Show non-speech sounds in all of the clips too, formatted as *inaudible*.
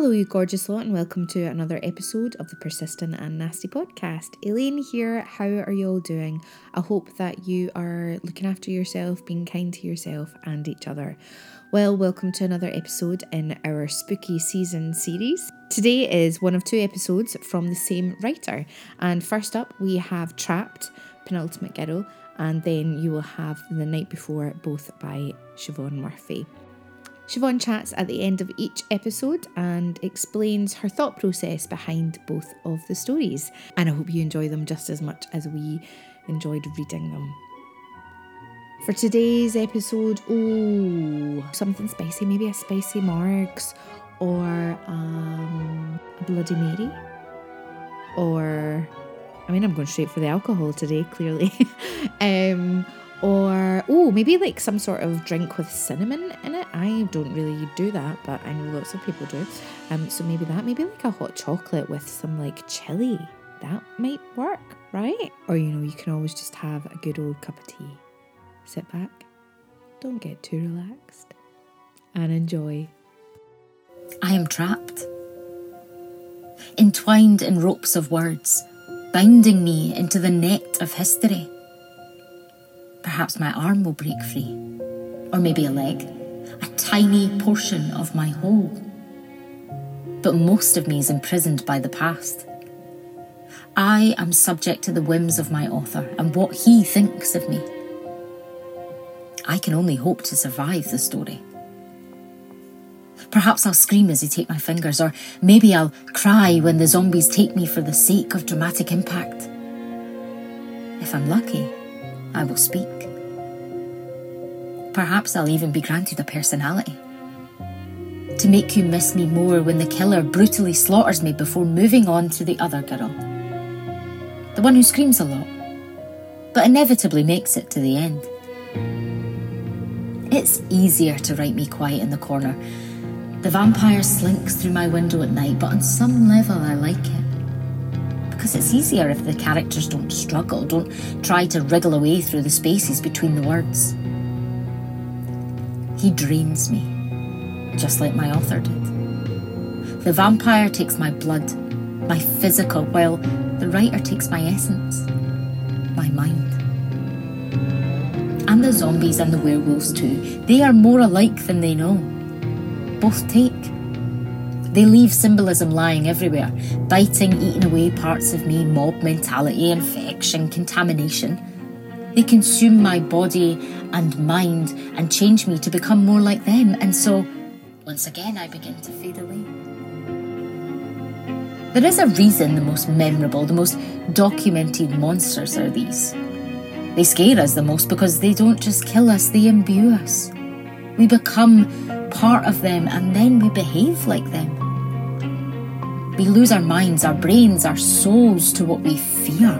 Hello, you gorgeous lot, and welcome to another episode of the Persistent and Nasty podcast. Elaine here. How are you all doing? I hope that you are looking after yourself, being kind to yourself and each other. Well, welcome to another episode in our spooky season series. Today is one of two episodes from the same writer, and first up we have Trapped, Penultimate Girl, and then you will have The Night Before, both by Siobhan Murphy. Siobhan chats at the end of each episode and explains her thought process behind both of the stories. And I hope you enjoy them just as much as we enjoyed reading them. For today's episode, oh, something spicy, maybe a spicy Margs or um, a Bloody Mary. Or, I mean, I'm going straight for the alcohol today, clearly. *laughs* um, or oh maybe like some sort of drink with cinnamon in it. I don't really do that but i know lots of people do. Um so maybe that maybe like a hot chocolate with some like chili. That might work right? Or you know you can always just have a good old cup of tea. Sit back. Don't get too relaxed. And enjoy. I am trapped. Entwined in ropes of words binding me into the net of history Perhaps my arm will break free. Or maybe a leg. A tiny portion of my whole. But most of me is imprisoned by the past. I am subject to the whims of my author and what he thinks of me. I can only hope to survive the story. Perhaps I'll scream as they take my fingers, or maybe I'll cry when the zombies take me for the sake of dramatic impact. If I'm lucky, I will speak. Perhaps I'll even be granted a personality. To make you miss me more when the killer brutally slaughters me before moving on to the other girl. The one who screams a lot, but inevitably makes it to the end. It's easier to write me quiet in the corner. The vampire slinks through my window at night, but on some level I like it because it's easier if the characters don't struggle, don't try to wriggle away through the spaces between the words. He drains me, just like my author did. The vampire takes my blood, my physical, while the writer takes my essence, my mind. And the zombies and the werewolves, too. They are more alike than they know. Both take they leave symbolism lying everywhere, biting, eating away parts of me, mob mentality, infection, contamination. They consume my body and mind and change me to become more like them, and so, once again, I begin to fade away. There is a reason the most memorable, the most documented monsters are these. They scare us the most because they don't just kill us, they imbue us. We become part of them and then we behave like them. We lose our minds, our brains, our souls to what we fear.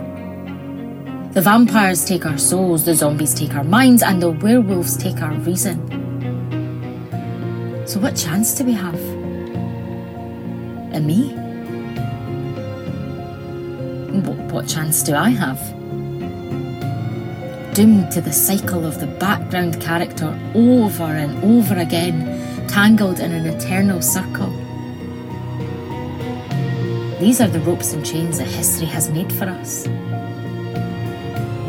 The vampires take our souls, the zombies take our minds, and the werewolves take our reason. So, what chance do we have? And me? What, what chance do I have? Doomed to the cycle of the background character over and over again, tangled in an eternal circle. These are the ropes and chains that history has made for us.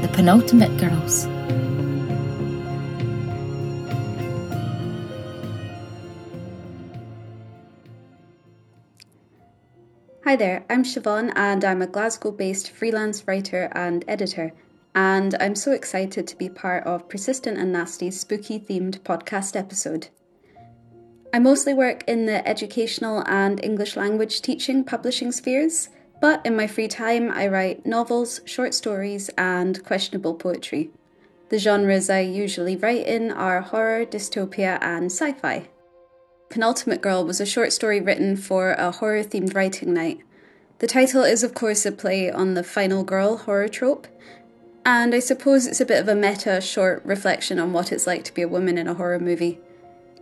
The penultimate girls. Hi there, I'm Siobhan and I'm a Glasgow based freelance writer and editor. And I'm so excited to be part of Persistent and Nasty's spooky themed podcast episode. I mostly work in the educational and English language teaching publishing spheres, but in my free time I write novels, short stories, and questionable poetry. The genres I usually write in are horror, dystopia, and sci fi. Penultimate Girl was a short story written for a horror themed writing night. The title is, of course, a play on the final girl horror trope, and I suppose it's a bit of a meta short reflection on what it's like to be a woman in a horror movie.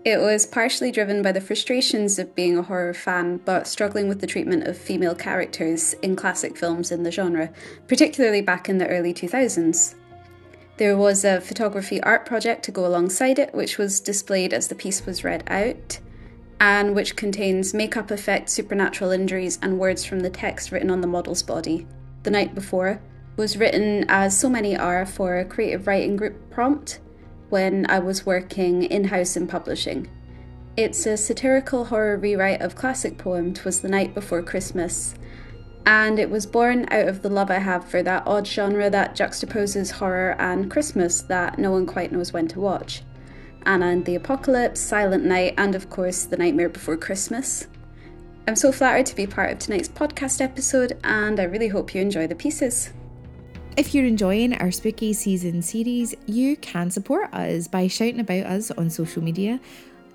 It was partially driven by the frustrations of being a horror fan, but struggling with the treatment of female characters in classic films in the genre, particularly back in the early 2000s. There was a photography art project to go alongside it, which was displayed as the piece was read out. and which contains makeup effects, supernatural injuries, and words from the text written on the model's body. The Night Before was written, as so many are, for a creative writing group prompt when I was working in house in publishing. It's a satirical horror rewrite of classic poem Twas the Night Before Christmas, and it was born out of the love I have for that odd genre that juxtaposes horror and Christmas that no one quite knows when to watch. Anna and the Apocalypse, Silent Night, and of course, The Nightmare Before Christmas. I'm so flattered to be part of tonight's podcast episode, and I really hope you enjoy the pieces. If you're enjoying our spooky season series, you can support us by shouting about us on social media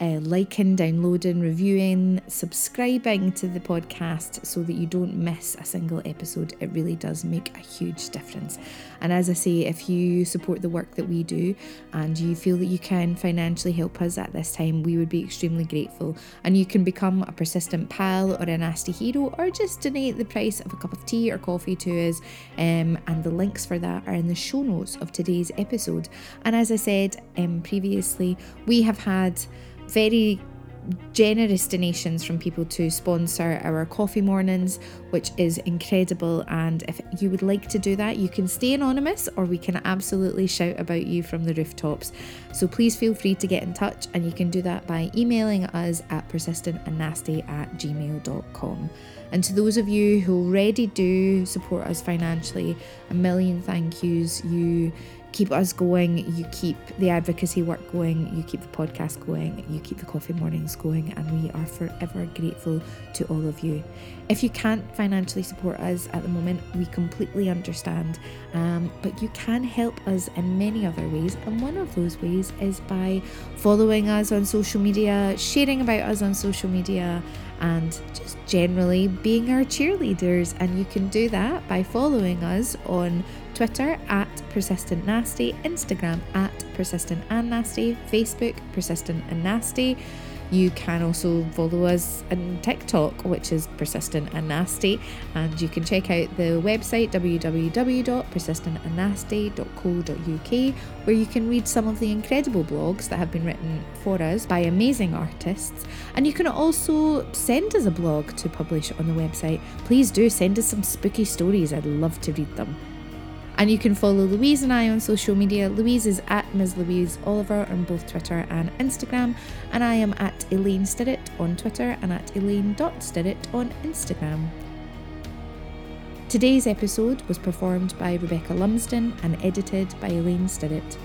uh, liking, downloading, reviewing, subscribing to the podcast so that you don't miss a single episode. It really does make a huge difference. And as I say, if you support the work that we do and you feel that you can financially help us at this time, we would be extremely grateful. And you can become a persistent pal or a nasty hero or just donate the price of a cup of tea or coffee to us. Um, and the links for that are in the show notes of today's episode. And as I said um, previously, we have had very generous donations from people to sponsor our coffee mornings, which is incredible. And if you would like to do that, you can stay anonymous or we can absolutely shout about you from the rooftops. So please feel free to get in touch, and you can do that by emailing us at persistentandnasty at gmail.com. And to those of you who already do support us financially, a million thank yous. You keep us going, you keep the advocacy work going, you keep the podcast going, you keep the coffee mornings going, and we are forever grateful to all of you. If you can't financially support us at the moment, we completely understand, um, but you can help us in many other ways, and one of those ways is by following us on social media, sharing about us on social media, and just generally being our cheerleaders. And you can do that by following us on Twitter at Persistent Nasty, Instagram at Persistent and Nasty, Facebook Persistent and Nasty. You can also follow us on TikTok, which is Persistent and Nasty, and you can check out the website www.persistentandnasty.co.uk, where you can read some of the incredible blogs that have been written for us by amazing artists. And you can also send us a blog to publish on the website. Please do send us some spooky stories, I'd love to read them. And you can follow Louise and I on social media. Louise is at Ms. Louise Oliver on both Twitter and Instagram, and I am at Elaine Stirrett on Twitter and at Elaine.Stirrett on Instagram. Today's episode was performed by Rebekah Lumsden and edited by Elaine Stirrett.